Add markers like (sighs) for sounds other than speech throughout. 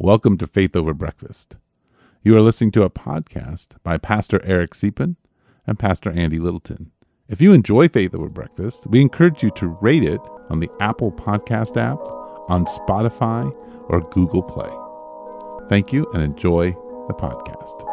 Welcome to Faith Over Breakfast. You are listening to a podcast by Pastor Eric Siepen and Pastor Andy Littleton. If you enjoy Faith Over Breakfast, we encourage you to rate it on the Apple Podcast app, on Spotify, or Google Play. Thank you and enjoy the podcast.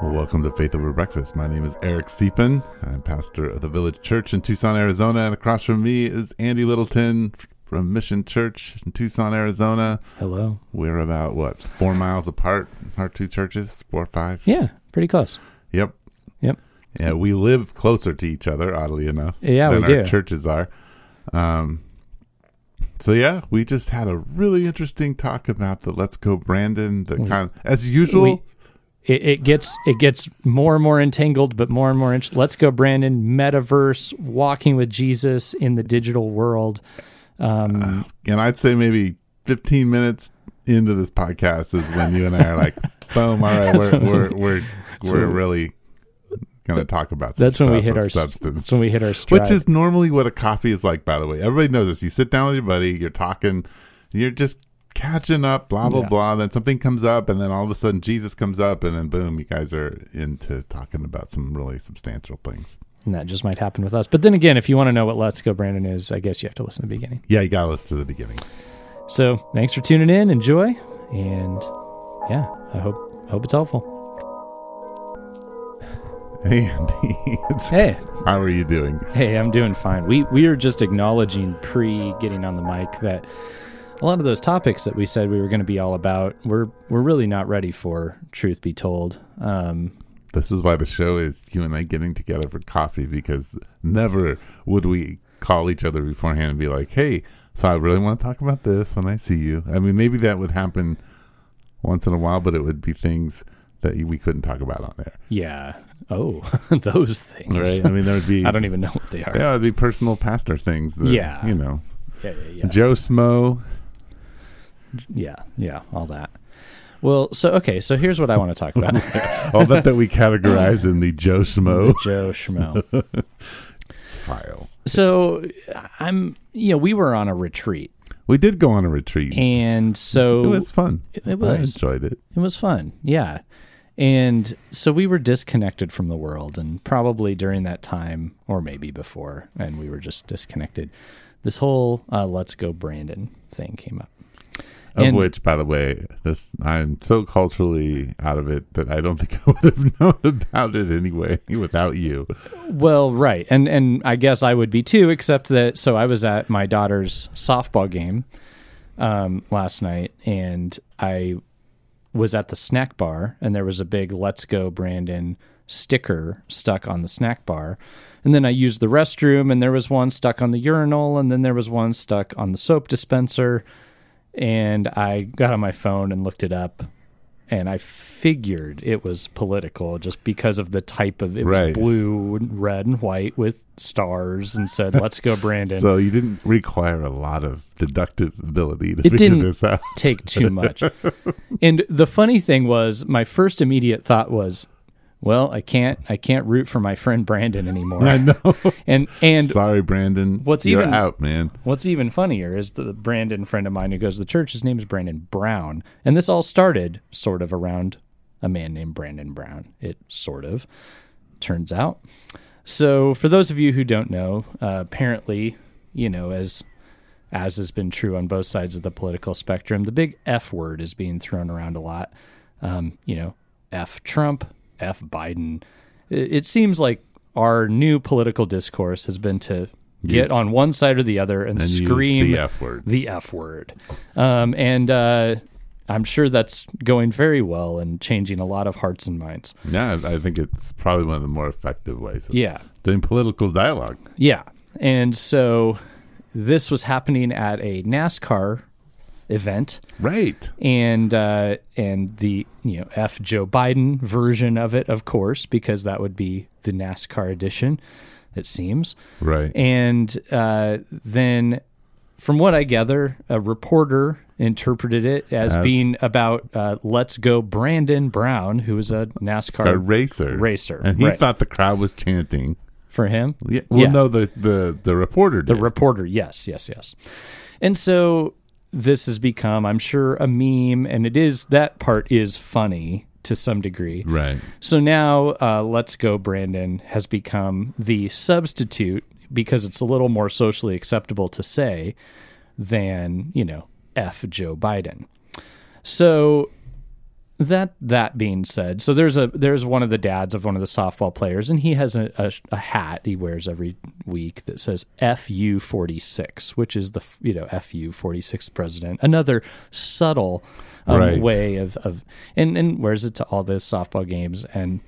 Welcome to Faith Over Breakfast. My name is Eric Siepen. I'm pastor of the Village Church in Tucson, Arizona, and across from me is Andy Littleton from Mission Church in Tucson, Arizona. Hello. We're about what four miles apart. Our two churches, four or five. Yeah, pretty close. Yep. Yep. Yeah, we live closer to each other, oddly enough. Yeah, than we our do. churches are. Um. So yeah, we just had a really interesting talk about the Let's Go Brandon. The kind of, as usual. We- It, it gets it gets more and more entangled, but more and more. Int- Let's go, Brandon. Metaverse, walking with Jesus in the digital world. Um, and I'd say maybe 15 minutes into this podcast is when you and I are like, (laughs) boom, all right, we're we're we're, we're really gonna talk about. That's when we hit our substance. That's when we hit our stride. which is normally what a coffee is like. By the way, everybody knows this. You sit down with your buddy, you're talking, you're just catching up, blah blah Yeah. blah. Then something comes up, and then all of a sudden Jesus comes up, and then boom, you guys are into talking about some really substantial things. and that just might happen with us. But then again, if you want to know what Let's Go, Brandon is, I guess you have to listen to the beginning. Yeah, you gotta listen to the beginning. So thanks for tuning in. Enjoy, and yeah, I hope I hope it's helpful. Hey Andy, (laughs) Hey, how are you doing? Hey, I'm doing fine. We we are just acknowledging pre getting on the mic that a lot of those topics that we said we were going to be all about, we're we're really not ready for. Truth be told, um, This is why the show is you and I getting together for coffee because never would we call each other beforehand and be like, "Hey, so I really want to talk about this when I see you." I mean, maybe that would happen once in a while, but it would be things that we couldn't talk about on there, yeah. Oh, (laughs) those things. right? I mean, there would be (laughs) I don't even know what they are. yeah, it'd be personal pastor things. That, Yeah. you know, Yeah, yeah, yeah. Joe Smo. Yeah, yeah, all that. Well, so okay, so here's what I want to talk about. (laughs) All that that we categorize in the Joe Smo Joe Schmo. (laughs) file. So I'm, you know, we were on a retreat, We did go on a retreat. and so it was fun. it I was enjoyed it. It was fun, yeah. And so we were disconnected from the world, and probably during that time, or maybe before, and we were just disconnected. This whole uh, "Let's Go Brandon" thing came up. Of And- which, by the way, this I'm so culturally out of it that I don't (laughs) think I would have known about it anyway (laughs) without you. Well, right, and and I guess I would be too, except that so I was at my daughter's softball game um, last night, and I was at the snack bar, and there was a big "Let's Go Brandon" sticker stuck on the snack bar. And then I used the restroom, and there was one stuck on the urinal, and then there was one stuck on the soap dispenser. And I got on my phone and looked it up, and I figured it was political just because of the type of it Right. was blue, and red, and white with stars, and said (laughs) "Let's go, Brandon." So you didn't require a lot of deductive ability to It figure didn't this out. take too much. (laughs) and the funny thing was, my first immediate thought was, "Well, I can't, I can't root for my friend Brandon anymore." (laughs) I know. (laughs) And and Sorry, Brandon. What's You're even- out, man? what's even funnier is the Brandon friend of mine who goes to the church. His name is Brandon Brown, and this all started sort of around a man named Brandon Brown. It sort of turns out. So, for those of you who don't know, uh, apparently, you know, as as has been true on both sides of the political spectrum, the big F word is being thrown around a lot. Um, you know, F Trump, F Biden. It, seems like our new political discourse has been to get Use- on one side or the other and, And scream the F word. the F word. Um, and uh, I'm sure that's going very well and changing a lot of hearts and minds. Yeah, I think it's probably one of the more effective ways of Yeah. doing political dialogue. Yeah. And so this was happening at a NASCAR event Right. and uh, and the you know F Joe Biden version of it, of course, because that would be the NASCAR edition. It seems, Right. and uh, then from what I gather, a reporter interpreted it as, As- being about uh, "Let's Go Brandon Brown," who is a NASCAR a racer. racer, And he right. thought the crowd was chanting for him. Yeah. Well, Yeah. no, the the the reporter The reporter, yes, yes, yes. And so this has become, I'm sure, a meme, and it is that part is funny to some degree. right. So now, uh, Let's Go Brandon has become the substitute because it's a little more socially acceptable to say than, you know, F Joe Biden. So that that being said, so there's a there's one of the dads of one of the softball players, and he has a, a, a hat he wears every week that says FU forty six, which is the you know FU forty six president. Another subtle um, Right. way of of and and wears it to all the softball games, and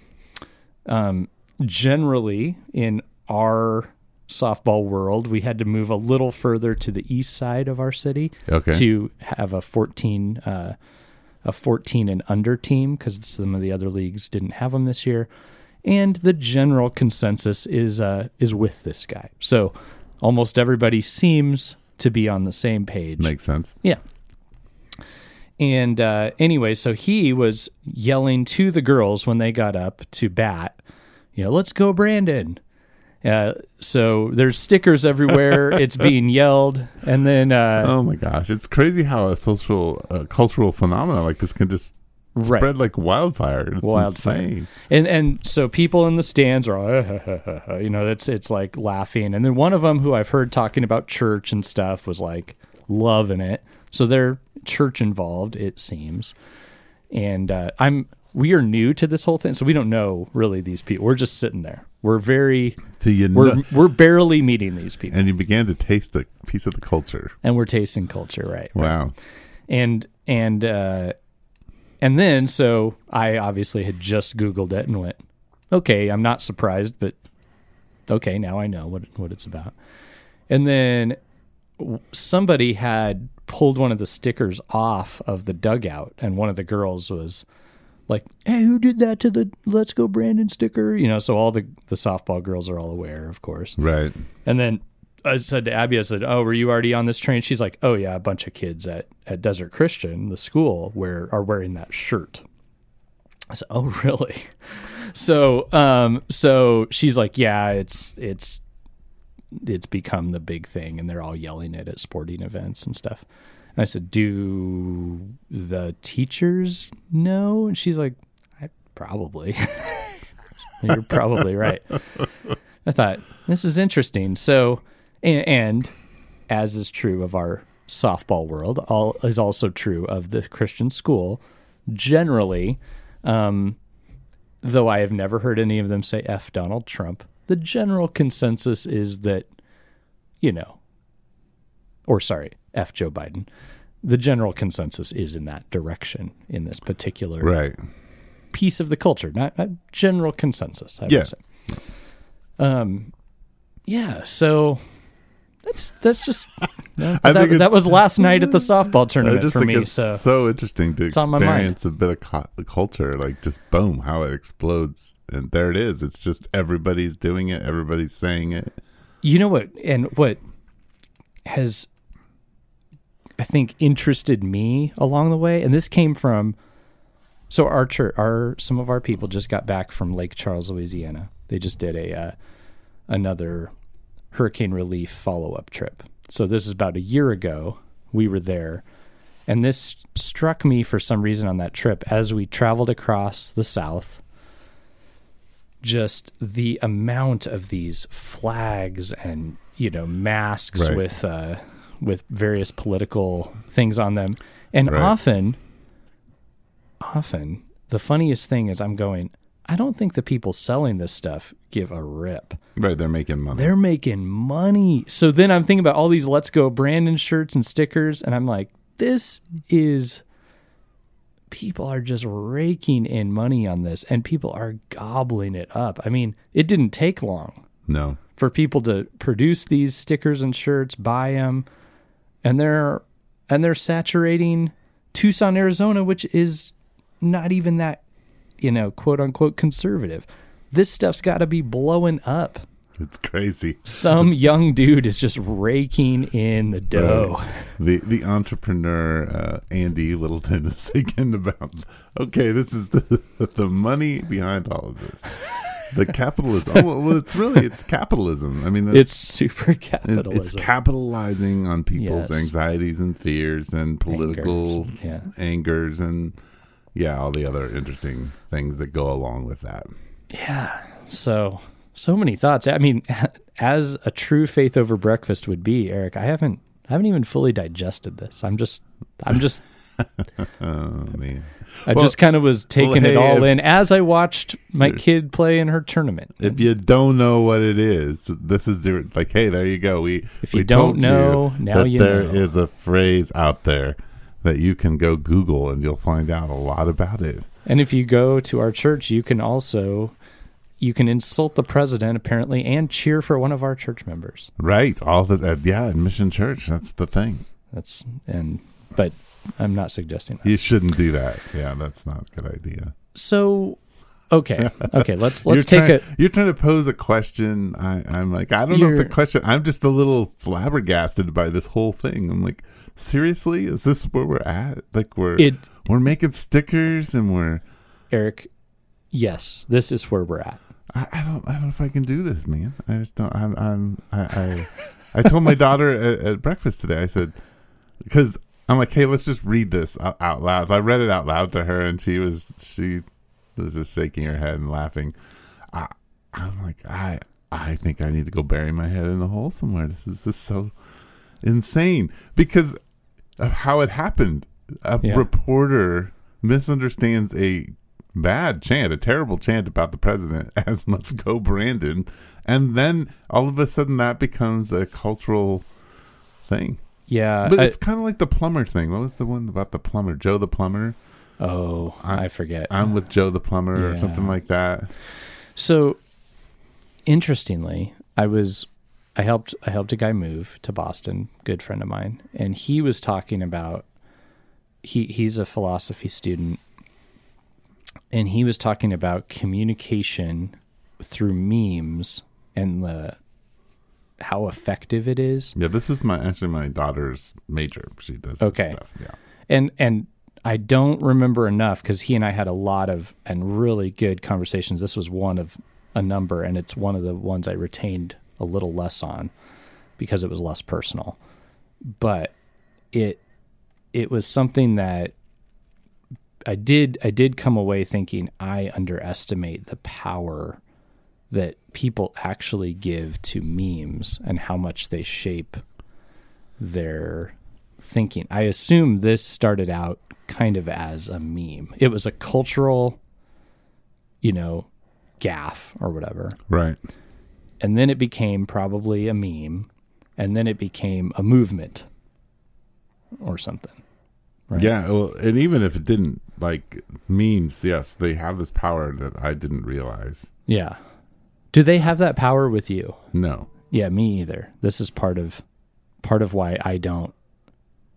um, generally in our softball world, we had to move a little further to the east side of our city Okay. to have a 14 uh, a 14 and under team because some of the other leagues didn't have them this year. And the general consensus is uh, is with this guy. So almost everybody seems to be on the same page. Makes sense. yeah. And uh, anyway so he was yelling to the girls when they got up to bat you know let's go brandon uh, so there's stickers everywhere (laughs) it's being yelled and then uh, Oh my gosh, it's crazy how a social uh, cultural phenomenon like this can just Right. spread like wildfire. It's Wildfire. insane. And and so people in the stands are, "Uh, you know, it's it's like laughing. And then one of them who I've heard talking about church and stuff was like loving it. So they're church involved, it seems. And uh, I'm we are new to this whole thing, so we don't know really these people. We're just sitting there. We're very So you we're know, we're barely meeting these people, and you began to taste a piece of the culture. and we're tasting culture, right? Wow. and and uh and then so i obviously had just googled it and went okay i'm not surprised but okay now i know what what it's about and then somebody had pulled one of the stickers off of the dugout and one of the girls was like hey who did that to the let's go brandon sticker you know so all the the softball girls are all aware of course Right. and then I said to Abby, I said, "Oh, were you already on this train?" She's like, "Oh yeah, a bunch of kids at at Desert Christian, the school, where are wearing that shirt." I said, "Oh, (laughs) really?" So, um, so she's like, "Yeah, it's it's it's become the big thing, and they're all yelling it at sporting events and stuff." And I said, "Do the teachers know?" And she's like, "I probably." (laughs) You're probably right. I thought this is interesting. So, and, and as is true of our softball world, all is also true of the Christian school. Generally, um, though I have never heard any of them say "f Donald Trump," the general consensus is that, you know, or sorry, "f Joe Biden." The general consensus is in that direction in this particular Right. piece of the culture, not a general consensus. I Yeah. would say. Um, yeah. So that's that's just (laughs) that, I think that was last night at the (laughs) softball I tournament just for think me. it's So so, interesting to on my mind. experience a bit of cu- culture, like just boom, how it explodes, and there it is. It's just everybody's doing it, everybody's saying it. you know what, and what has I think interested me along the way, and this came from so our church, our some of our people just got back from Lake Charles, Louisiana. They just did a uh, another hurricane relief follow up trip. So this is about a year ago. We were there, and this struck me for some reason on that trip as we traveled across the South. Just the amount of these flags and you know masks Right. with uh, with various political things on them, and Right. often, often the funniest thing is I'm going. I don't think the people selling this stuff give a rip. Right, they're making money. They're making money. So then I'm thinking about all these Let's Go Brandon shirts and stickers, and I'm like, this is people are just raking in money on this, and people are gobbling it up. I mean, it didn't take long no, for people to produce these stickers and shirts, buy them, and they're and they're saturating Tucson, Arizona, which is not even that, you know, quote unquote conservative. This stuff's got to be blowing up. It's crazy. Some young dude is just raking in the dough. The the entrepreneur uh, Andy Littleton is thinking about. Okay, this is the (laughs) the money behind all of this. the capitalism. Oh, well, it's really it's capitalism. I mean, It's super it- capitalism. it's capitalizing on people's Yes. anxieties and fears and political Angers, yeah. angers and yeah, all the other interesting things that go along with that. Yeah. So so many thoughts. I mean, (laughs) as a true faith over breakfast would be, Eric, I haven't I haven't even fully digested this. I'm just I'm just (laughs) Oh man. I Well- just kind of was taking well, it all if- in as I watched my kid play in her tournament. If you don't know what it is, this is like, hey, there you go. We If we you don't told know, you now you there know. is a phrase out there that you can go Google and you'll find out a lot about it. And if you go to our church, you can also you can insult the president apparently and cheer for one of our church members. Right. All this, uh, yeah, at Mission Church. That's the thing. That's and but I'm not suggesting that. You shouldn't do that. Yeah, that's not a good idea. So okay, (laughs) okay, let's let's you're take trying, it. You're trying to pose a question. I, I'm like, I don't know if the question. I'm just a little flabbergasted by this whole thing. I'm like, seriously, is this where we're at? Like we're It we're making stickers and we're. Eric, yes, this is where we're at. I, I don't. I don't know if I can do this, man. I just don't. I'm. I'm I. I, I told my daughter (laughs) at, at breakfast today. I said because I'm like, hey, let's just read this out, out loud. So I read it out loud to her, and she was she was just shaking her head and laughing. I, I'm like, I I think I need to go bury my head in a hole somewhere. This is just so insane because of how it happened. A Yeah. reporter misunderstands a bad chant, a terrible chant about the president (laughs) as "Let's go, Brandon," and then all of a sudden that becomes a cultural thing. Yeah. But I- it's kind of like the plumber thing. What was the one about the plumber? Joe the plumber. oh, I- I forget. I'm with Joe the plumber or something like that. So interestingly, I was I helped I helped a guy move to Boston, good friend of mine, and he was talking about he he's a philosophy student and he was talking about communication through memes and the how effective it is. Yeah, this is my actually my daughter's major. She does this Okay. stuff. Yeah. and and I don't remember enough because he and I had a lot of and really good conversations. This was one of a number, and it's one of the ones I retained a little less on because it was less personal. But it it was something that I did I did come away thinking I underestimate the power that people actually give to memes and how much they shape their thinking. I assume this started out kind of as a meme. It was a cultural, you know, gaff or whatever. Right. And then it became probably a meme. And then it became a movement or something. Right. Yeah. Well, and even if it didn't like memes, yes, they have this power that I didn't realize. Yeah. Do they have that power with you? No. Yeah, me either. This is part of part of why I don't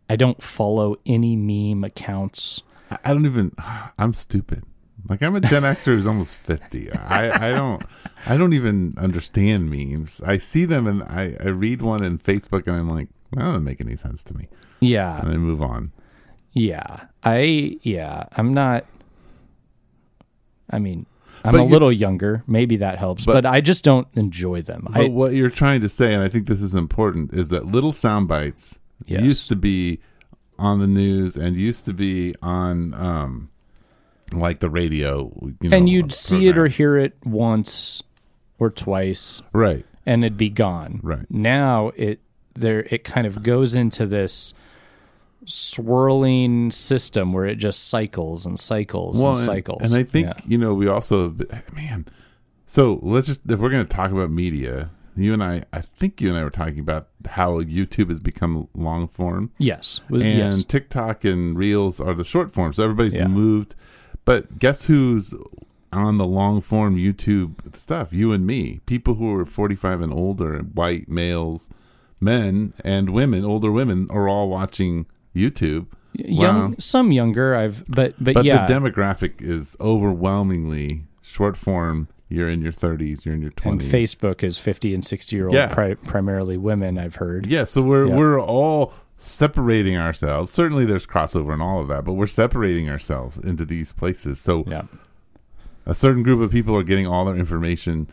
I don't follow any meme accounts. I don't even. (sighs) I'm stupid. Like I'm a Gen Xer who's almost fifty. I, I don't I don't even understand memes. I see them and I, I read one in Facebook and I'm like, that doesn't make any sense to me. Yeah. And I move on. Yeah. I yeah, I'm not I mean, I'm But a you- little younger. Maybe that helps, But- but, I just don't enjoy them. But I what you're trying to say, and I think this is important, is that little sound bites Yes. used to be on the news and used to be on um like the radio. You know, and you'd see it or hear it once or twice Right. and it'd be gone. Right. Now it there it kind of goes into this swirling system where it just cycles and cycles and and, cycles. And I think Yeah. you know we also man. So let's just if we're going to talk about media, you and I, I think you and I were talking about how YouTube has become long form, yes, and yes. TikTok and Reels are the short form. So everybody's Yeah. moved. But guess who's on the long form YouTube stuff? You and me, people who are 45 and older, white males, men and women, older women, are all watching YouTube. young Wow. some younger I've but but, But yeah the demographic is overwhelmingly short form. You're in your 30s. You're in your 20s. and Facebook is 50 and 60 year old Yeah. pri- primarily women I've heard. Yeah, so we're Yeah. we're all separating ourselves. Certainly, there's crossover and all of that, but we're separating ourselves into these places. So Yeah. a certain group of people are getting all their information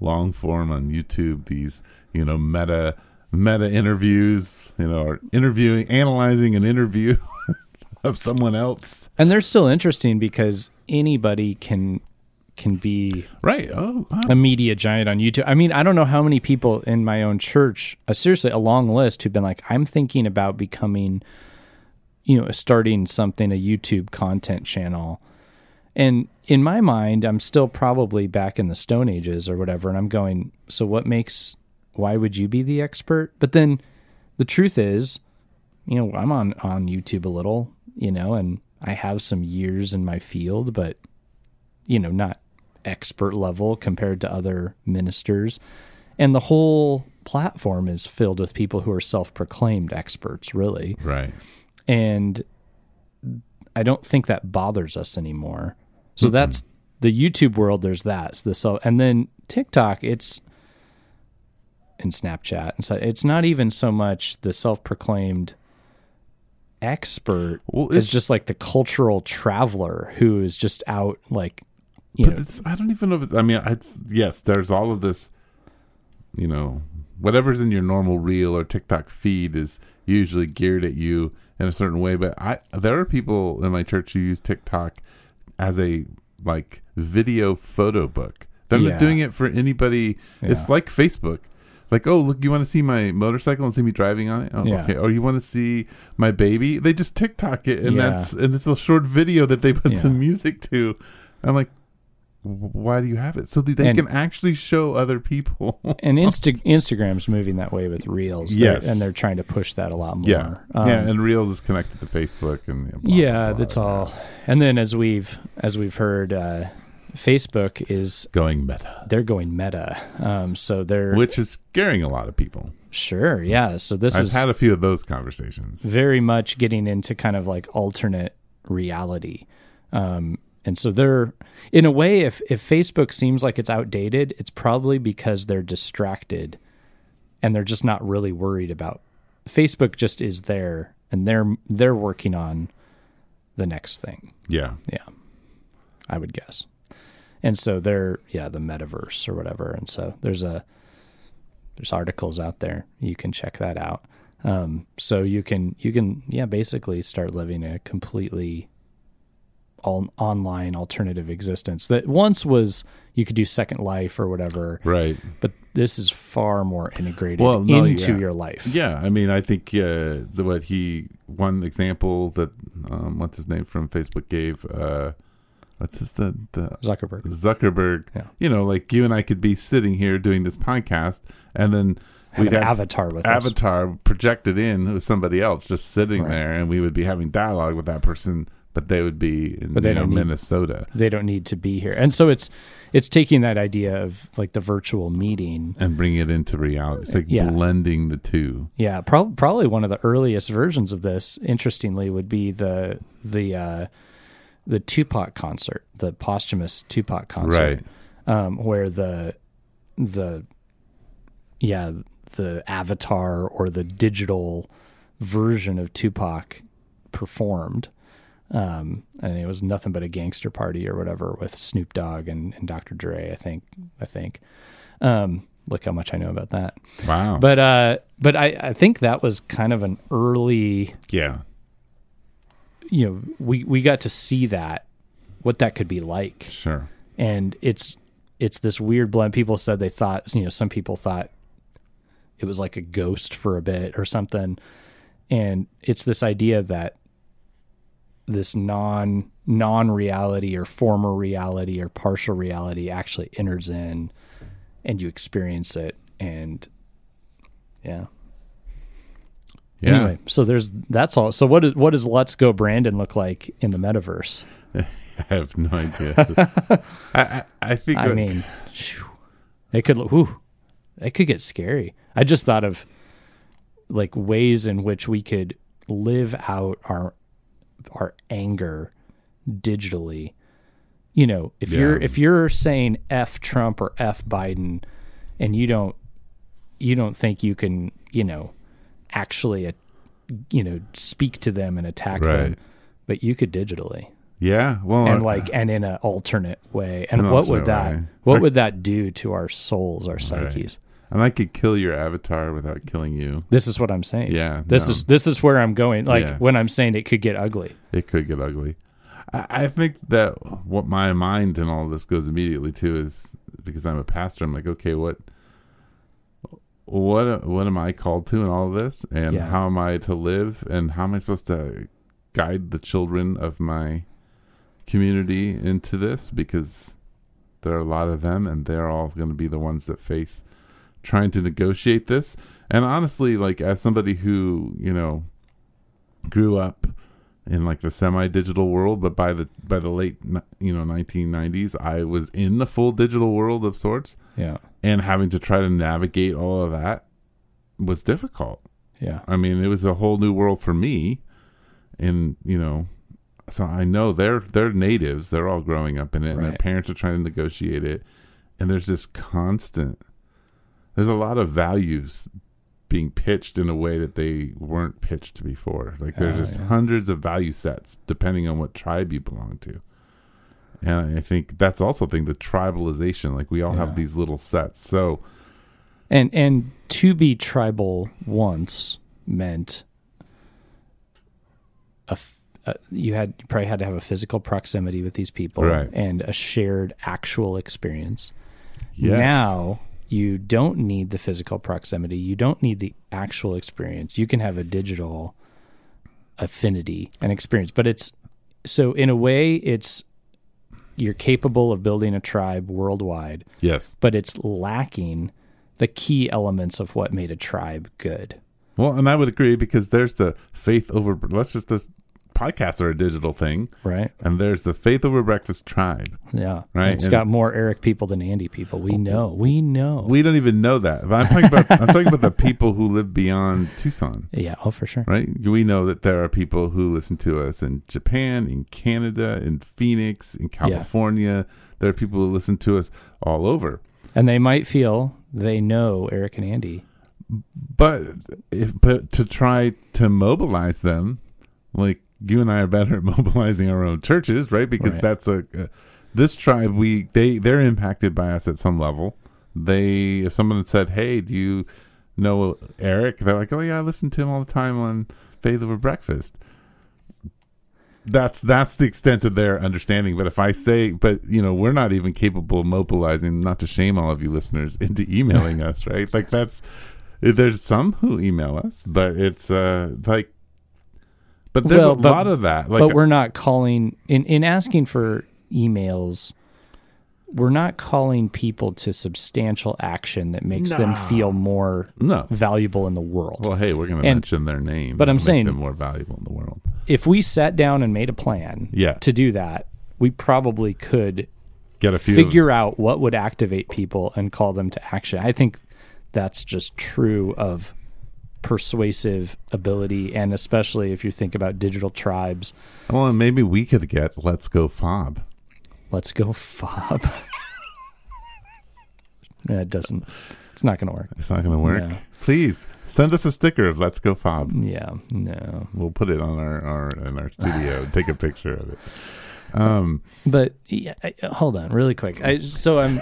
long form on YouTube. These you know meta meta interviews, you know, or interviewing, analyzing an interview (laughs) of someone else. And they're still interesting because anybody can can be Right. Oh, wow. a media giant on YouTube. I mean, I don't know how many people in my own church, uh, seriously, a long list who've been like, I'm thinking about becoming, you know, starting something, a YouTube content channel. And in my mind, I'm still probably back in the Stone Ages or whatever. And I'm going, so what makes, why would you be the expert? But then the truth is, you know, I'm on, on YouTube a little, you know, and I have some years in my field, but, you know, not expert level compared to other ministers. And the whole platform is filled with people who are self proclaimed experts, really. right. And I don't think that bothers us anymore. So that's the YouTube world. There's that. So and then TikTok, it's and Snapchat, and so it's not even so much the self-proclaimed expert. Well, it's just like the cultural traveler who is just out, like you But know, it's I don't even know if I mean it's yes, there's all of this you know, whatever's in your normal reel or TikTok feed is usually geared at you in a certain way, but I there are people in my church who use TikTok as a like video photo book. They're Yeah. not doing it for anybody. It's like Facebook. Like, oh, look, you want to see my motorcycle and see me driving on it? Oh, Yeah. okay. Or you want to see my baby? They just TikTok it, and Yeah. that's and it's a short video that they put Yeah. some music to. I'm like, why do you have it so that they And- can actually show other people (laughs) and Insta- Instagram's moving that way with Reels. They're- Yes. and they're trying to push that a lot more. yeah Um, yeah and reels is connected to facebook and blah, blah, yeah, blah. that's all. And then as we've as we've heard, uh, Facebook is going meta they're going meta. Um, so they're which is scaring a lot of people sure, yeah. So this i've is had a few of those conversations very much getting into kind of like alternate reality. Um, and so they're, in a way, if, if Facebook seems like it's outdated, it's probably because they're distracted and they're just not really worried about Facebook just is there and they're, they're working on the next thing. yeah Yeah. I would guess. And so they're, yeah, the metaverse or whatever. And so there's a, there's articles out there. You can check that out. Um, so you can, you can, yeah, basically start living a completely all online alternative existence that once was, you could do second life or whatever, right but this is far more integrated Well, no, into yeah. your life. yeah i mean i think uh the what he one example that um what's his name from facebook gave uh what's his the the Zuckerberg. zuckerberg Yeah. you know like you and i could be sitting here doing this podcast and then Have we'd an have avatar with us. avatar projected in with somebody else just sitting Right. there and we would be having dialogue with that person but they would be in But they you know, need- minnesota they don't need to be here. And so it's it's taking that idea of like the virtual meeting. and bring it into reality it's like Yeah. blending the two Yeah, prob- probably one of the earliest versions of this, interestingly, would be the the uh, the Tupac concert, the posthumous Tupac concert, right um, where the the yeah the avatar or the digital version of Tupac performed. Um, and it was nothing but a gangster party or whatever with Snoop Dogg and, and Dr. Dre. I think. I think. Um, look how much I know about that. wow But uh, but I, I think that was kind of an early. yeah You know, we we got to see that what that could be like, sure and it's it's this weird blend. People said they thought you know some people thought it was like a ghost for a bit or something, and it's this idea that this non non reality or former reality or partial reality actually enters in, and you experience it, and yeah. Yeah Anyway, so there's that's all. So what is what does Let's Go Brandon look like in the metaverse? (laughs) i have no idea (laughs) I, I i think I that- mean, it could whew, it could get scary. I just thought of like ways in which we could live out our our anger digitally. You know, if you're if you're saying F Trump or F Biden and you don't you don't think you can, you know, actually uh, you know, speak to them and attack them, but you could digitally. Yeah. Well, and uh, like and in an alternate way. And what would that way. what would that do to our souls, our psyches? and I could kill your avatar without killing you. This is what I'm saying. Yeah. This no. is this is where I'm going. Like Yeah. when I'm saying it could get ugly. it could get ugly. I, I think that what my mind and all this goes immediately to is because I'm a pastor. I'm like, okay, what, what, what am I called to in all of this, and Yeah. how am I to live, and how am I supposed to guide the children of my community into this? Because there are a lot of them, and they're all going to be the ones that face trying to negotiate this. And honestly, like as somebody who you know grew up in like the semi-digital world, but by the by the late you know 1990s, I was in the full digital world of sorts, Yeah. And having to try to navigate all of that was difficult. Yeah. I mean, it was a whole new world for me, and you know, so I know they're they're natives. They're all growing up in it, and their parents are trying to negotiate it, and there's this constant. There's a lot of values being pitched in a way that they weren't pitched before. Like there's Oh, just yeah. hundreds of value sets depending on what tribe you belong to. And I think that's also thing, the tribalization. Like we all Yeah. have these little sets. So And and to be tribal once meant a, f- a- you had you probably had to have a physical proximity with these people Right. and a shared actual experience. yes. Now you don't need the physical proximity. You don't need the actual experience. You can have a digital affinity and experience. But it's so in a way it's you're capable of building a tribe worldwide, Yes. but it's lacking the key elements of what made a tribe good. Well, and I would agree because there's the faith over. Let's just this podcasts are a digital thing, Right? and there's the faith over breakfast tribe. Yeah. Right, It's and- got more Eric people than Andy people. We know. We know. We don't even know that. But I'm talking about. I'm talking about the people who live beyond Tucson. yeah. Oh, for sure. Right? We know that there are people who listen to us in Japan, in Canada, in Phoenix, in California. There are people who listen to us all over. And they might feel they know Eric and Andy. But if, but to try to mobilize them, like you and I are better at (laughs) mobilizing our own churches, right? Because Right. that's a, a this tribe we they they're impacted by us at some level. They if someone had said, "Hey, do you know Eric?" They're like, "Oh yeah, I listen to him all the time on Faith Over Breakfast." That's that's the extent of their understanding. But if I say, but you know, we're not even capable of mobilizing. Not to shame all of you listeners (laughs) into emailing us, right? Like that's there's some who email us, but it's uh like, but there's Well, a but- lot of that. Like, but we're not calling in in asking for emails we're not calling people to substantial action that makes them feel more no. valuable in the world. Well, hey, we're going to mention their name, but I'm make saying- them more valuable in the world. if we sat down and made a plan Yeah, to do that, we probably could get a few. figure out what would activate people and call them to action. I think that's just true of persuasive ability and especially if you think about digital tribes. well, and maybe we could get Let's Go Fob. Let's go fob. (laughs) That doesn't it's not going to work. It's not going to work. No. Please send us a sticker of Let's Go Fob. Yeah, no. We'll put it on our, our in our studio. and take a picture of it. Um, But yeah, I, hold on, really quick. I so I'm.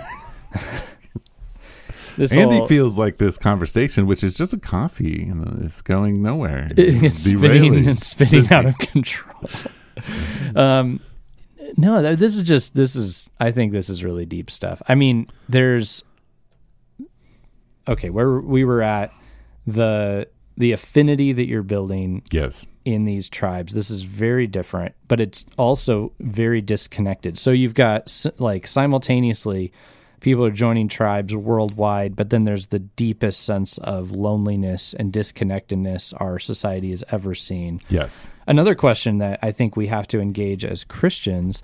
(laughs) this Andy whole, feels like this conversation, which is just a coffee, you know, it's going nowhere. (laughs) it's spinning derailing. and (laughs) spinning out of control. (laughs) um, no, this is just this is. I think this is really deep stuff. I mean, there's okay where we were at the the affinity that you're building Yes. in these tribes. This is very different, but it's also very disconnected. So you've got like simultaneously people are joining tribes worldwide, but then there's the deepest sense of loneliness and disconnectedness our society has ever seen. Yes. Another question that I think we have to engage as Christians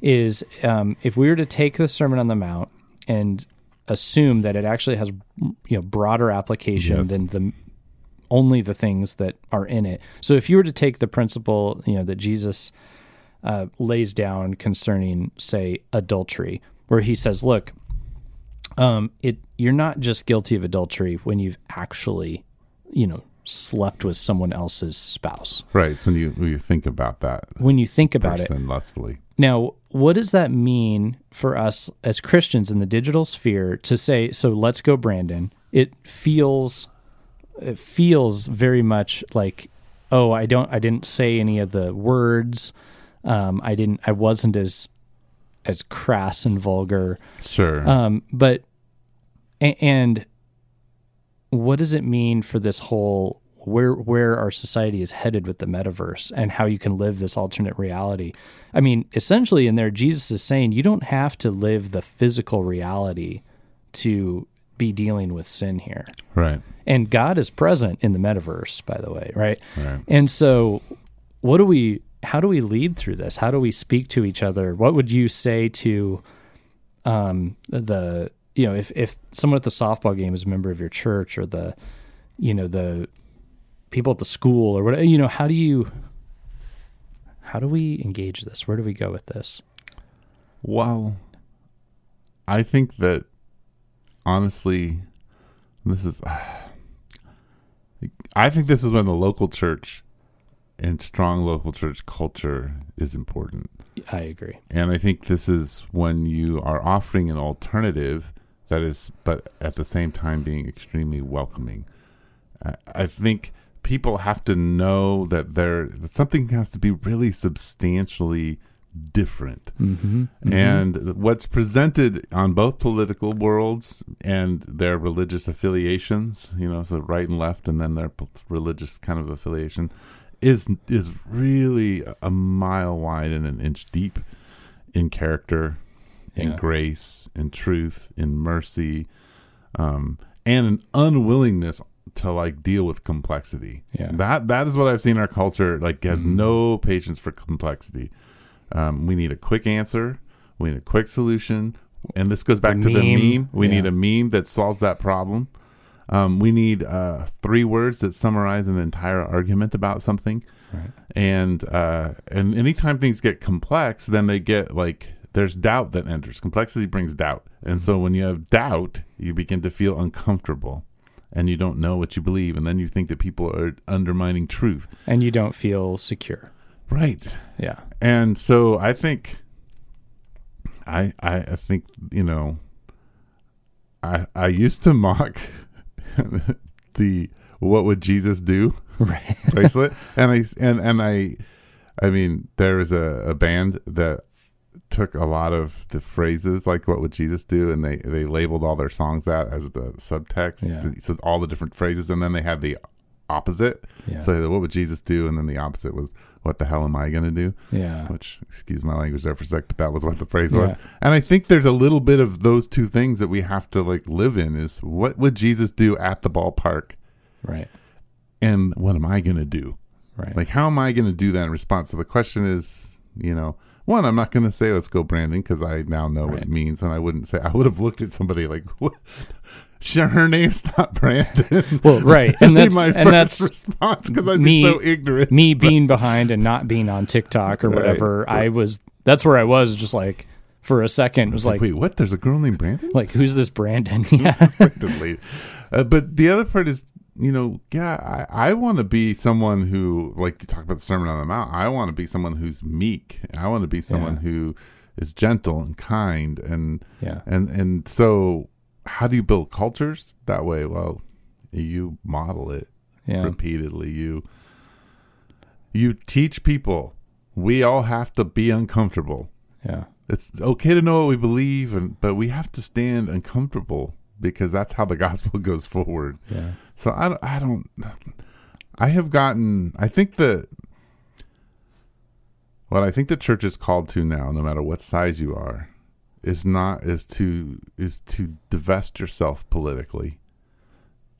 is um, if we were to take the Sermon on the Mount and assume that it actually has you know broader application Yes. than the only the things that are in it. So if you were to take the principle you know that Jesus uh, lays down concerning say adultery, where he says, "Look, um, it you're not just guilty of adultery when you've actually you know slept with someone else's spouse. Right. So when you when you think about that When you think about it, lustfully. Now, what does that mean for us as Christians in the digital sphere to say, so let's go, Brandon? It feels, it feels very much like, oh, I don't, I didn't say any of the words. Um, I didn't, I wasn't as, as crass and vulgar. Sure. Um, but, and what does it mean for this whole where where our society is headed with the metaverse and how you can live this alternate reality? I mean, essentially, in there, Jesus is saying you don't have to live the physical reality to be dealing with sin here. right. And God is present in the metaverse, by the way, right? Right. And so, what do we? How do we lead through this? How do we speak to each other? What would you say to um, the you know if if someone at the softball game is a member of your church or the you know the people at the school or whatever you know how do you how do we engage this? Where do we go with this? Well, I think that honestly, this is. (sighs) I think this is when the local church and strong local church culture is important. I agree. And I think this is when you are offering an alternative that is, but at the same time being extremely welcoming. I, I think people have to know that there that something has to be really substantially different. Mm-hmm. And what's presented on both political worlds and their religious affiliations, you know, so right and left, and then their p- religious kind of affiliation, is is really a mile wide and an inch deep in character, in Yeah. grace, in truth, in mercy, um, and an unwillingness to like deal with complexity. Yeah. That that is what I've seen our culture like has Mhm. no patience for complexity. Um, we need a quick answer. We need a quick solution. And this goes back The to the meme, meme. We yeah. need a meme that solves that problem. Um, we need uh, three words that summarize an entire argument about something. Right. And uh, and anytime things get complex, then they get like there's doubt that enters. Complexity brings doubt, and so when you have doubt, you begin to feel uncomfortable, and you don't know what you believe, and then you think that people are undermining truth. And you don't feel secure. Right. Yeah. And so I think I I, I think, you know, I I used to (laughs) mock (laughs) the what would Jesus do (laughs) Right. (laughs) bracelet and I and and I I mean there was a, a band that took a lot of the phrases like what would Jesus do and they they labeled all their songs that as the subtext Yeah. so all the different phrases and then they had the opposite Yeah. so what would Jesus do and then the opposite was what the hell am I going to do yeah. which excuse my language there for a sec, but that was what the phrase was. And I think there's a little bit of those two things that we have to like live in is what would Jesus do at the ballpark Right. and what am I gonna do? Right. Like how am I gonna do that in response? So the question is, you know, one, I'm not gonna say let's go Brandon because I now know what it means and I wouldn't say I would have looked at somebody like (laughs) what Sure, her name's not Brandon. Well, right. And (laughs) that's my and first that's response because I'd me- be so ignorant. me being behind and not being on TikTok or Right. whatever. I was that's where I was just like for a second it was like wait, what? There's a girl named Brandon? like who's this Brandon? (laughs) Yeah. respectively. Uh, but the other part is, you know, yeah, I, I want to be someone who, like you talk about the Sermon on the Mount, I want to be someone who's meek. I want to be someone Yeah. who is gentle and kind. And, Yeah. and, and so how do you build cultures that way? Well, you model it Yeah. repeatedly. You, you teach people we all have to be uncomfortable Yeah. it's okay to know what we believe and but we have to stand uncomfortable because that's how the (laughs) gospel goes forward Yeah. so i don't i don't i have gotten i think that what i think the church is called to now no matter what size you are is not is to is to divest yourself politically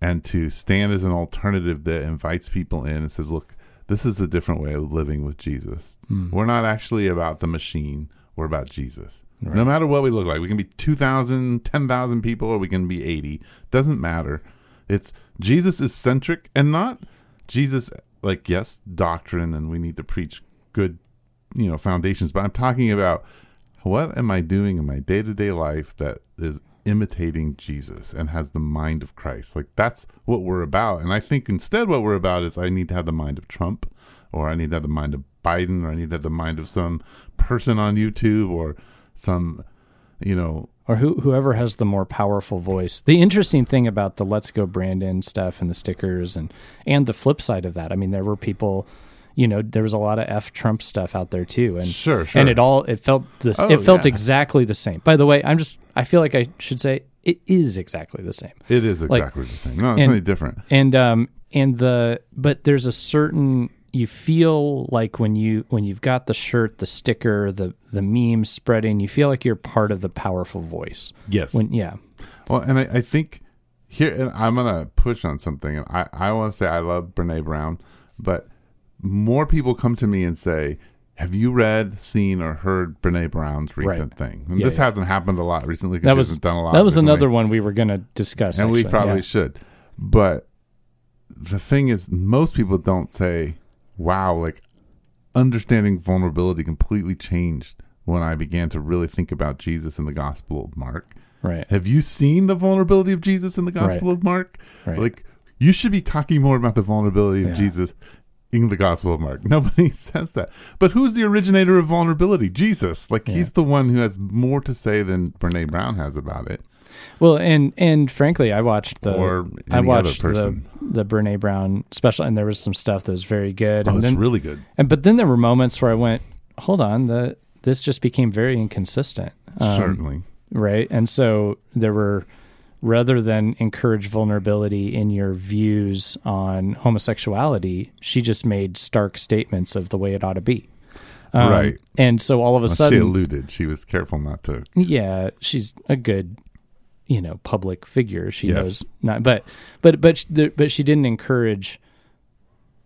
and to stand as an alternative that invites people in and says look this is a different way of living with jesus Mm. we're not actually about the machine. We're about Jesus. Right. No matter what we look like, we can be 2,000, 10,000 people, or we can be 80. Doesn't matter. It's Jesus is centric and not Jesus, like, yes, doctrine, and we need to preach good, you know, foundations. But I'm talking about what am I doing in my day to day life that is imitating Jesus and has the mind of Christ. Like that's what we're about. And I think instead what we're about is I need to have the mind of Trump or I need to have the mind of Biden or I need to have the mind of some person on YouTube or some you know or who, whoever has the more powerful voice. The interesting thing about the "Let's Go Brandon" stuff and the stickers and and the flip side of that, I mean, there were people, you know, there was a lot of f Trump stuff out there too, and Sure, sure. and it all it felt this, Oh, it felt yeah. exactly the same. By the way, I'm just I feel like I should say it is exactly the same, it is Like- exactly the same. No, it's and- any different. and um and the but there's a certain you feel like when you when you've got the shirt, the sticker, the the meme spreading, you feel like you're part of the powerful voice. Yes. When yeah, Well, and I, I think here, and I'm gonna push on something, and I, I want to say I love Brene Brown, but more people come to me and say, "Have you read, seen, or heard Brene Brown's recent thing?" And Yeah, this yeah. hasn't happened a lot recently because that she was hasn't done a lot. that was recently. another one we were going to discuss, and we probably yeah. should. But the thing is, most people don't say, "Wow!" Like understanding vulnerability completely changed when I began to really think about Jesus in the Gospel of Mark. right, Have you seen the vulnerability of Jesus in the Gospel of Mark? right. Like, you should be talking more about the vulnerability of Yeah. Jesus in the Gospel of Mark. (laughs) Nobody says that. But who's the originator of vulnerability? Jesus. Like, Yeah. he's the one who has more to say than Brene Brown has about it. Well, and and frankly, I watched the Or I watched other the person. the Brene Brown special, and there was some stuff that was very good. Oh, and then, really good. and but then there were moments where I went, hold on, the this just became very inconsistent. Um, Certainly. right? And so there were, rather than encourage vulnerability in your views on homosexuality, she just made stark statements of the way it ought to be. Um, Right. And so all of a Well, she sudden, alluded. She was careful not to. yeah, she's a good, you know, public figure. She Yes. knows not, but but but the- but she didn't encourage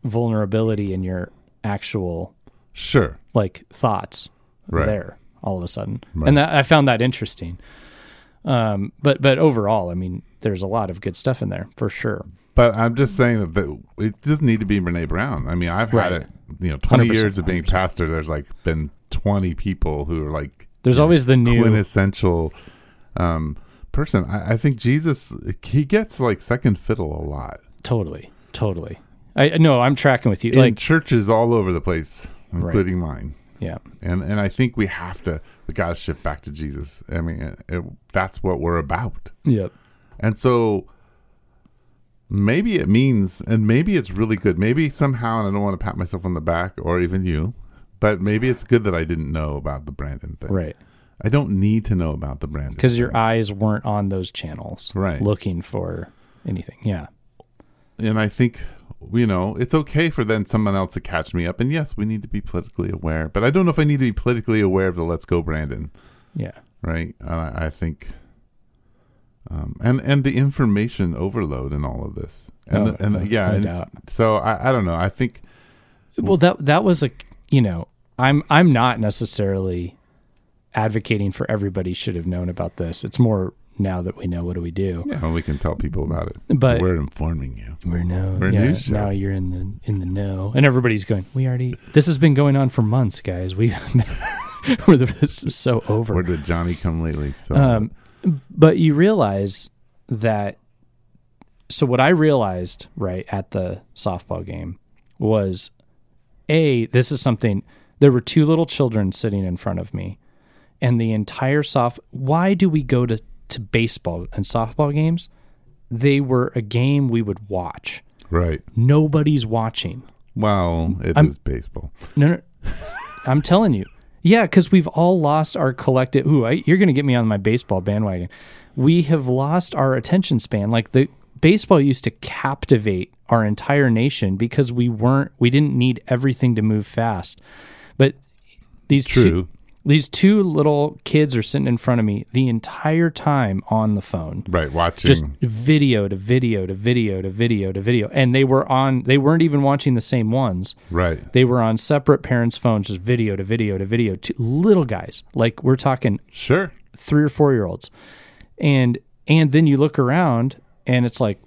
vulnerability in your actual Sure. like thoughts Right. there all of a sudden, Right. and that I found that interesting. Um, but but overall, I mean, there's a lot of good stuff in there for sure. But I'm just saying that it doesn't need to be Brene Brown. I mean, I've had Right. it, you know, 20 years of being 100%. pastor. There's like been 20 people who are like There's always the new, quintessential um, person. I, I think Jesus, he gets like second fiddle a lot totally, totally. I no, I'm tracking with you. in like, churches all over the place, Right. including mine. yeah, And and I think we have to we got to shift back to Jesus. I mean, it, it, that's what we're about. yep, And so maybe it means, and maybe it's really good. Maybe somehow, and I don't want to pat myself on the back or even you, but maybe it's good that I didn't know about the Brandon thing. right. I don't need to know about the brand Because your eyes weren't on those channels, Right. Looking for anything. Yeah, and I think you know it's okay for then someone else to catch me up. And yes, we need to be politically aware, but I don't know if I need to be politically aware of the "Let's Go Brandon." yeah, right? Uh, I think, um, and and the information overload in all of this, and Oh, the, and the, yeah, no and so I, I don't know. I think well that that was a you know i'm i'm not necessarily advocating for everybody should have known about this it's more now that we know what do we do yeah, well, we can tell people about it. But- we're informing you. we're now We're a yeah, news now you're in the in the know and everybody's going we already this has been going on for months guys we (laughs) we're the, this is so over Where did Johnny come lately? So um, but you realize that. So what I realized right at the softball game was, a this is something. There were two little children sitting in front of me, and the entire soft. Why do we go to to baseball and softball games? They were a game we would watch. right. Nobody's watching. Well, it is I'm- baseball. No, no. I'm telling you. Yeah, because we've all lost our collective. Ooh, I, you're going to get me on my baseball bandwagon. We have lost our attention span. Like the baseball used to captivate our entire nation because we weren't, we didn't need everything to move fast. But these True. two, these two little kids are sitting in front of me the entire time on the phone Right, watching. just video to video to video to video to video and they were on they weren't even watching the same ones right. they were on separate parents' phones, just video to video to video to little guys. Like we're talking Sure. three or four year olds. And and then you look around and it's like,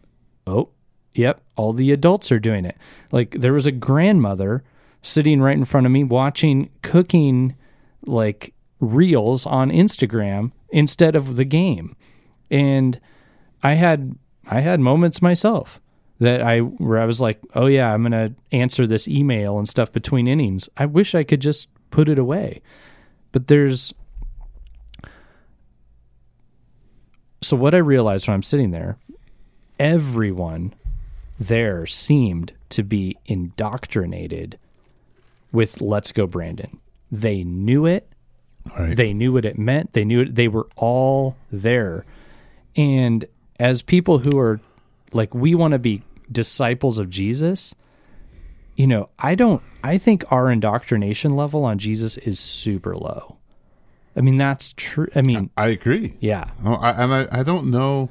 oh, yep, all the adults are doing it. Like there was a grandmother sitting right in front of me watching cooking like reels on Instagram instead of the game. And I had I had moments myself that I where I was like, "Oh yeah, I'm going to answer this email and stuff between innings." I wish I could just put it away. But there's So what I realized when I'm sitting there, everyone there seemed to be indoctrinated with "Let's go, Brandon." They knew it. Right. They knew what it meant. They knew it. They were all there. And as people who are like, we want to be disciples of Jesus, you know, I don't, I think our indoctrination level on Jesus is super low. I mean, that's true. I mean, I agree. yeah. Oh, I, and I, I don't know.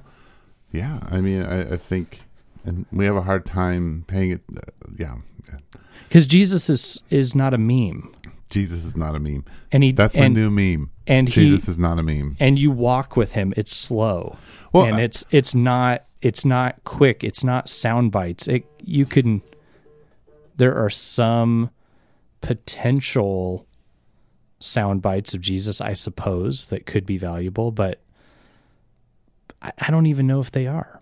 Yeah, I mean, I, I think, and we have a hard time paying it. Uh, yeah, Because Jesus is, is not a meme. Jesus is not a meme. And he, That's my new meme. and he- Jesus is not a meme. and you walk with him it's slow Well, and I- it's it's not it's not quick it's not sound bites it you can there are some potential sound bites of jesus i suppose that could be valuable but i, I don't even know if they are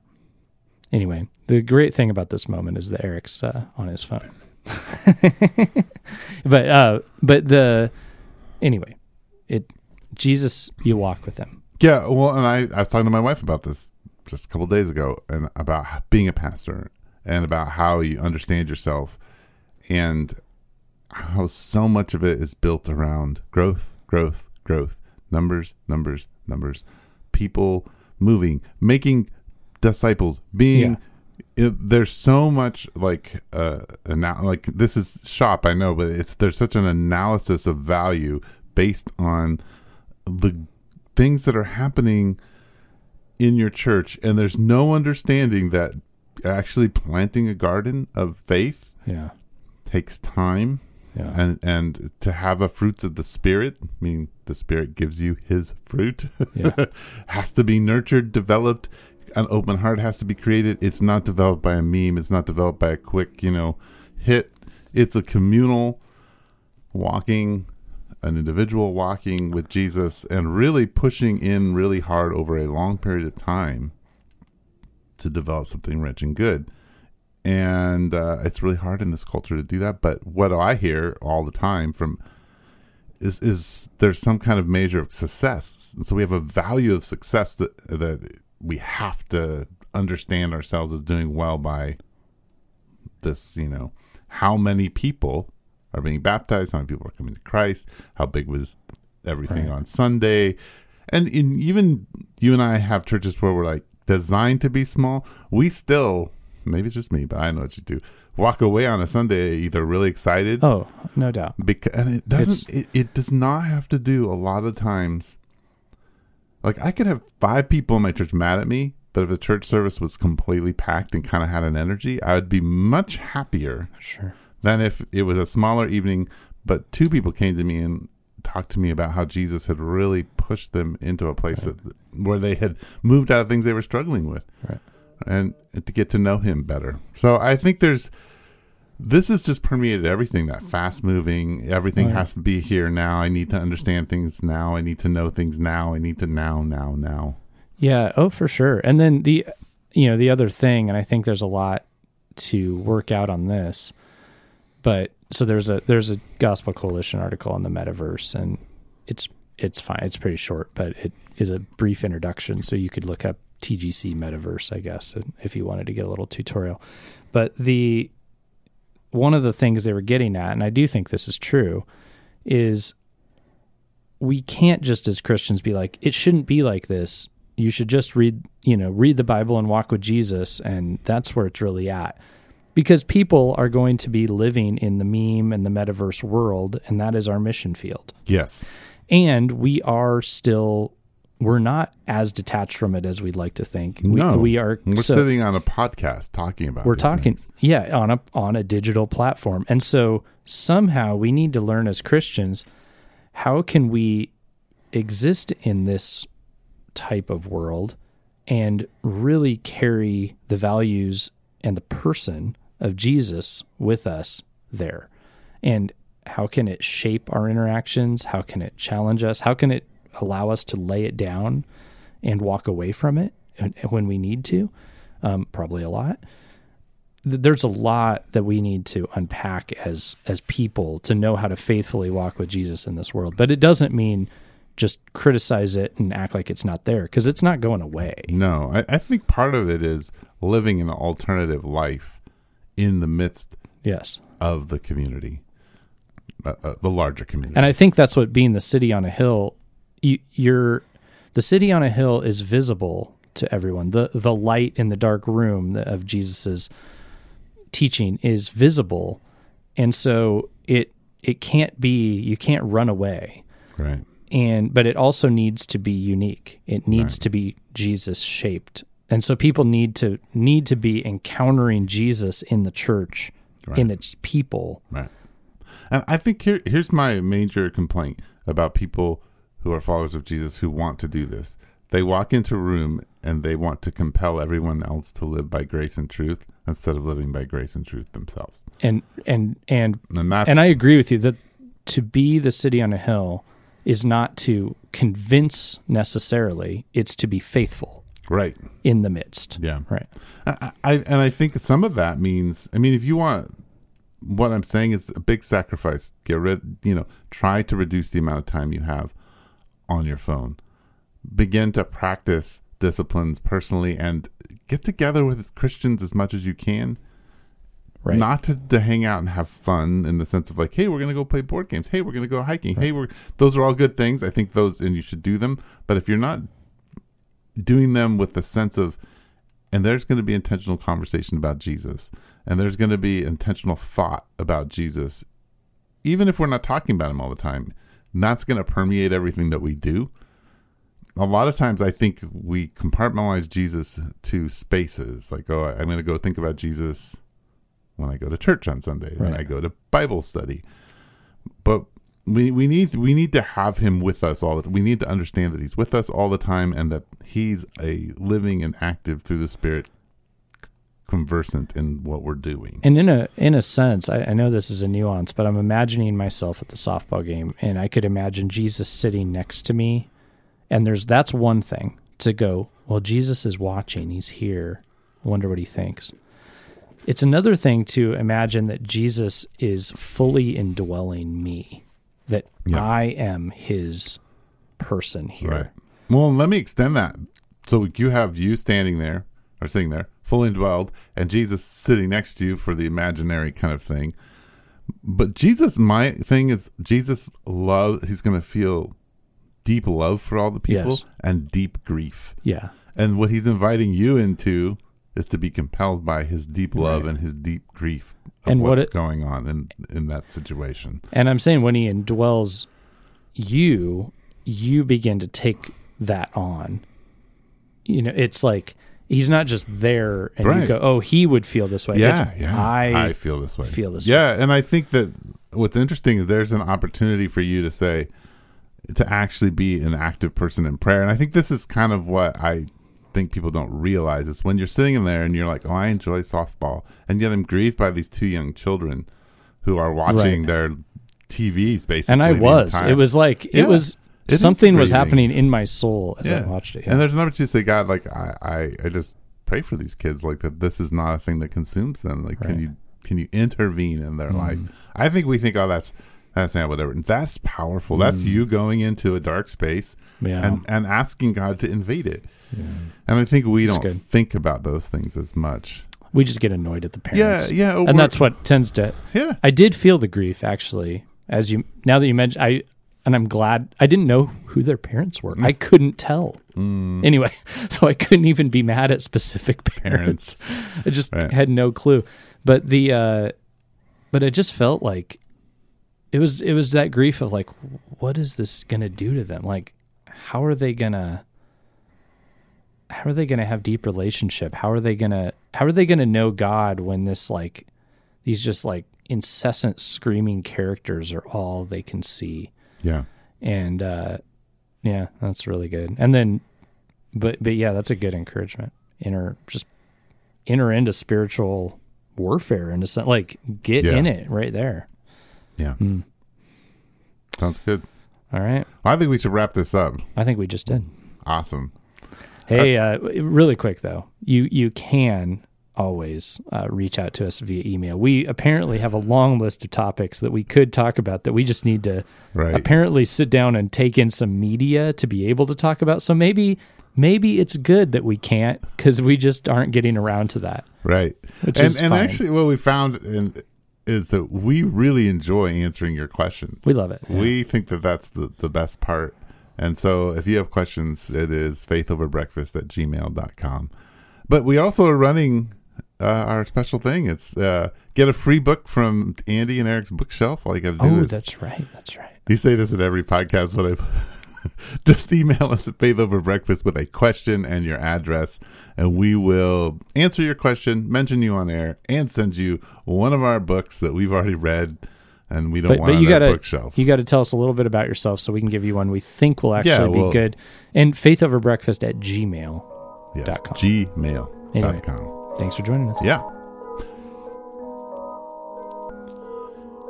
anyway the great thing about this moment is that eric's uh, on his phone (laughs) but uh but the anyway it jesus you walk with him Yeah, well, and I, I was talking to my wife about this just a couple days ago, and about being a pastor, and about how you understand yourself, and how so much of it is built around growth, growth, growth, numbers, numbers, numbers, people moving, making disciples, being. It, there's so much like uh ana- like this is shop I know but it's there's such an analysis of value based on the things that are happening in your church and there's no understanding that actually planting a garden of faith yeah takes time yeah and and to have a fruits of the spirit I mean the spirit gives you his fruit (laughs) Yeah. has to be nurtured developed an open heart has to be created. It's not developed by a meme. It's not developed by a quick you know hit. It's a communal walking an individual walking with jesus and really pushing in really hard over a long period of time to develop something rich and good. And uh, it's really hard in this culture to do that. But what I hear all the time from is is there's some kind of measure of success, and so we have a value of success that that we have to understand ourselves as doing well by this. You know, how many people are being baptized? How many people are coming to Christ? How big was everything Right. on Sunday? And in, even you and I have churches where we're like designed to be small. We still, maybe it's just me, but I know what you do. Walk away on a Sunday either really excited oh no doubt because and it doesn't it, it does not have to do a lot of times like i could have five people in my church mad at me but if a church service was completely packed and kind of had an energy i would be much happier sure. than if it was a smaller evening but two people came to me and talked to me about how jesus had really pushed them into a place that, where they had moved out of things they were struggling with Right. and to get to know him better. So i think there's this has just permeated everything that mm-hmm. fast moving everything Right. has to be here now i need to understand things now i need to know things now i need to now now now Yeah, oh for sure. And then the you know, the other thing and I think there's a lot to work out on this. But so there's a there's a Gospel Coalition article on the metaverse and it's it's fine. It's pretty short, but it is a brief introduction so you could look up TGC metaverse, I guess, if you wanted to get a little tutorial. But the one of the things they were getting at and I do think this is true is we can't just as Christians be like it shouldn't be like this. You should just read you know read the bible and walk with jesus and that's where it's really at. Because people are going to be living in the meme and the metaverse world and that is our mission field. Yes. And we are still we're not as detached from it as we'd like to think. We, no. we are we're so- sitting on a podcast talking about we're talking things. yeah on a on a digital platform. And so somehow we need to learn as christians how can we exist in this type of world and really carry the values and the person of Jesus with us there? And how can it shape our interactions? How can it challenge us? How can it allow us to lay it down and walk away from it when we need to, um, probably a lot. There's a lot that we need to unpack as as people to know how to faithfully walk with Jesus in this world. But it doesn't mean just criticize it and act like it's not there because it's not going away. No, I, I think part of it is living an alternative life in the midst Yes. of the community, uh, uh, the larger community. And I think that's what being the city on a hill, you, you're the city on a hill is visible to everyone. The the light in the dark room of Jesus's teaching is visible, and so it it can't be you can't run away. right. And but it also needs to be unique. It needs Right. to be Jesus shaped. And so people need to need to be encountering Jesus in the church, in its people. Right. And I think here here's my major complaint about people who are followers of Jesus who want to do this. They walk into a room and they want to compel everyone else to live by grace and truth instead of living by grace and truth themselves. And and and And that's and I agree with you that to be the city on a hill is not to convince necessarily; it's to be faithful right. in the midst. Yeah. Right. I, I and I think some of that means I mean if you want what I'm saying is a big sacrifice. Get rid you know, try to reduce the amount of time you have on your phone. Begin to practice disciplines personally and get together with Christians as much as you can. Right. Not to, to hang out and have fun in the sense of like, hey, we're gonna go play board games. Hey, we're gonna go hiking. Hey, we're those are all good things. I think those and you should do them. But if you're not doing them with the sense of and there's going to be intentional conversation about Jesus and there's going to be intentional thought about Jesus even if we're not talking about him all the time that's going to permeate everything that we do. A lot of times i think we compartmentalize jesus to spaces. Like oh i'm going to go think about jesus when i go to church on sunday when Right. i go to bible study. But we we need we need to have him with us all the we need to understand that he's with us all the time and that he's a living and active through the spirit conversant in what we're doing And in a in a sense, I, I know this is a nuance, but I'm imagining myself at the softball game, and I could imagine Jesus sitting next to me, and there's that's one thing to go. Well, Jesus is watching; he's here. I wonder what he thinks. It's another thing to imagine that Jesus is fully indwelling me, that Yeah. I am his person here. right well let me extend that so you have you standing there or sitting there fully indwelled and jesus sitting next to you for the imaginary kind of thing but jesus my thing is jesus love he's going to feel deep love for all the people Yes. and deep grief Yeah. And what he's inviting you into is to be compelled by his deep love Right. and his deep grief of And what what's it- going on in in that situation. And I'm saying when he indwells you, you begin to take that on. You know, it's like he's not just there and you go, "Oh, he would feel this way." Yeah, It's, yeah. I, I feel this way. feel this Yeah, and I think that what's interesting is there's an opportunity for you to say to actually be an active person in prayer. And I think this is kind of what I think people don't realize is when you're sitting in there and you're like, "Oh, I enjoy softball," and yet I'm grieved by these two young children who are watching Right. their TVs basically. and I was. It was like Yeah. it was It something was happening in my soul as I watched it. And there's an opportunity to say, God, like I, I, I just pray for these kids, like that. This is not a thing that consumes them. Like, Right. can you, can you intervene in their Mm. life? I think we think, oh, that's that's not whatever. That's powerful. That's you going into a dark space Mm. Yeah. and and asking God to invade it. And I think we That's don't good. think about those things as much. we just get annoyed at the parents. Yeah, yeah, and that's what tends to. Yeah, I did feel the grief actually, as you now that you mentioned. I and I'm glad I didn't know who their parents were. I couldn't tell. Mm. Anyway, (laughs) so I couldn't even be mad at specific (laughs) parents. I just Right. had no clue. But the uh but it just felt like it was it was that grief of like what is this going to do to them? Like how are they going to how are they going to have deep relationship? How are they going to how are they going to know God when this like these just like incessant screaming characters are all they can see? Yeah, and uh yeah that's really good and then but but yeah that's a good encouragement enter just enter into spiritual warfare into some like get Yeah. in it right there yeah. Hmm. Sounds good. all right Well, I think we should wrap this up. i think we just did Awesome. Hey, uh, really quick though, you you can always uh, reach out to us via email. We apparently have a long list of topics that we could talk about that we just need to Right. apparently sit down and take in some media to be able to talk about. So maybe maybe it's good that we can't because we just aren't getting around to that. Right. Which and is and fine. actually, what we found in, is that we really enjoy answering your questions. We love it. Yeah. We think that that's the, the best part. And so if you have questions, it is faithoverbreakfast at gmail.com. But we also are running uh, our special thing. It's uh, get a free book from Andy and Eric's bookshelf. All you got to do oh, is that's right. That's right. you say this in every podcast, but I (laughs) just email us at Faith Over Breakfast with a question and your address, and we will answer your question, mention you on air, and send you one of our books that we've already read and we don't But, want but you gotta bookshelf. you gotta tell us a little bit about yourself so we can give you one we think will actually Yeah, be good. And faith over breakfast at gmail. yes, dot com. gmail.com. Anyway. Thanks for joining us. Yeah.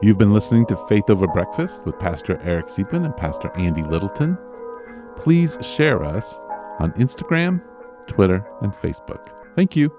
You've been listening to Faith Over Breakfast with Pastor Eric Siepen and Pastor Andy Littleton. Please share us on Instagram, Twitter, and Facebook. Thank you.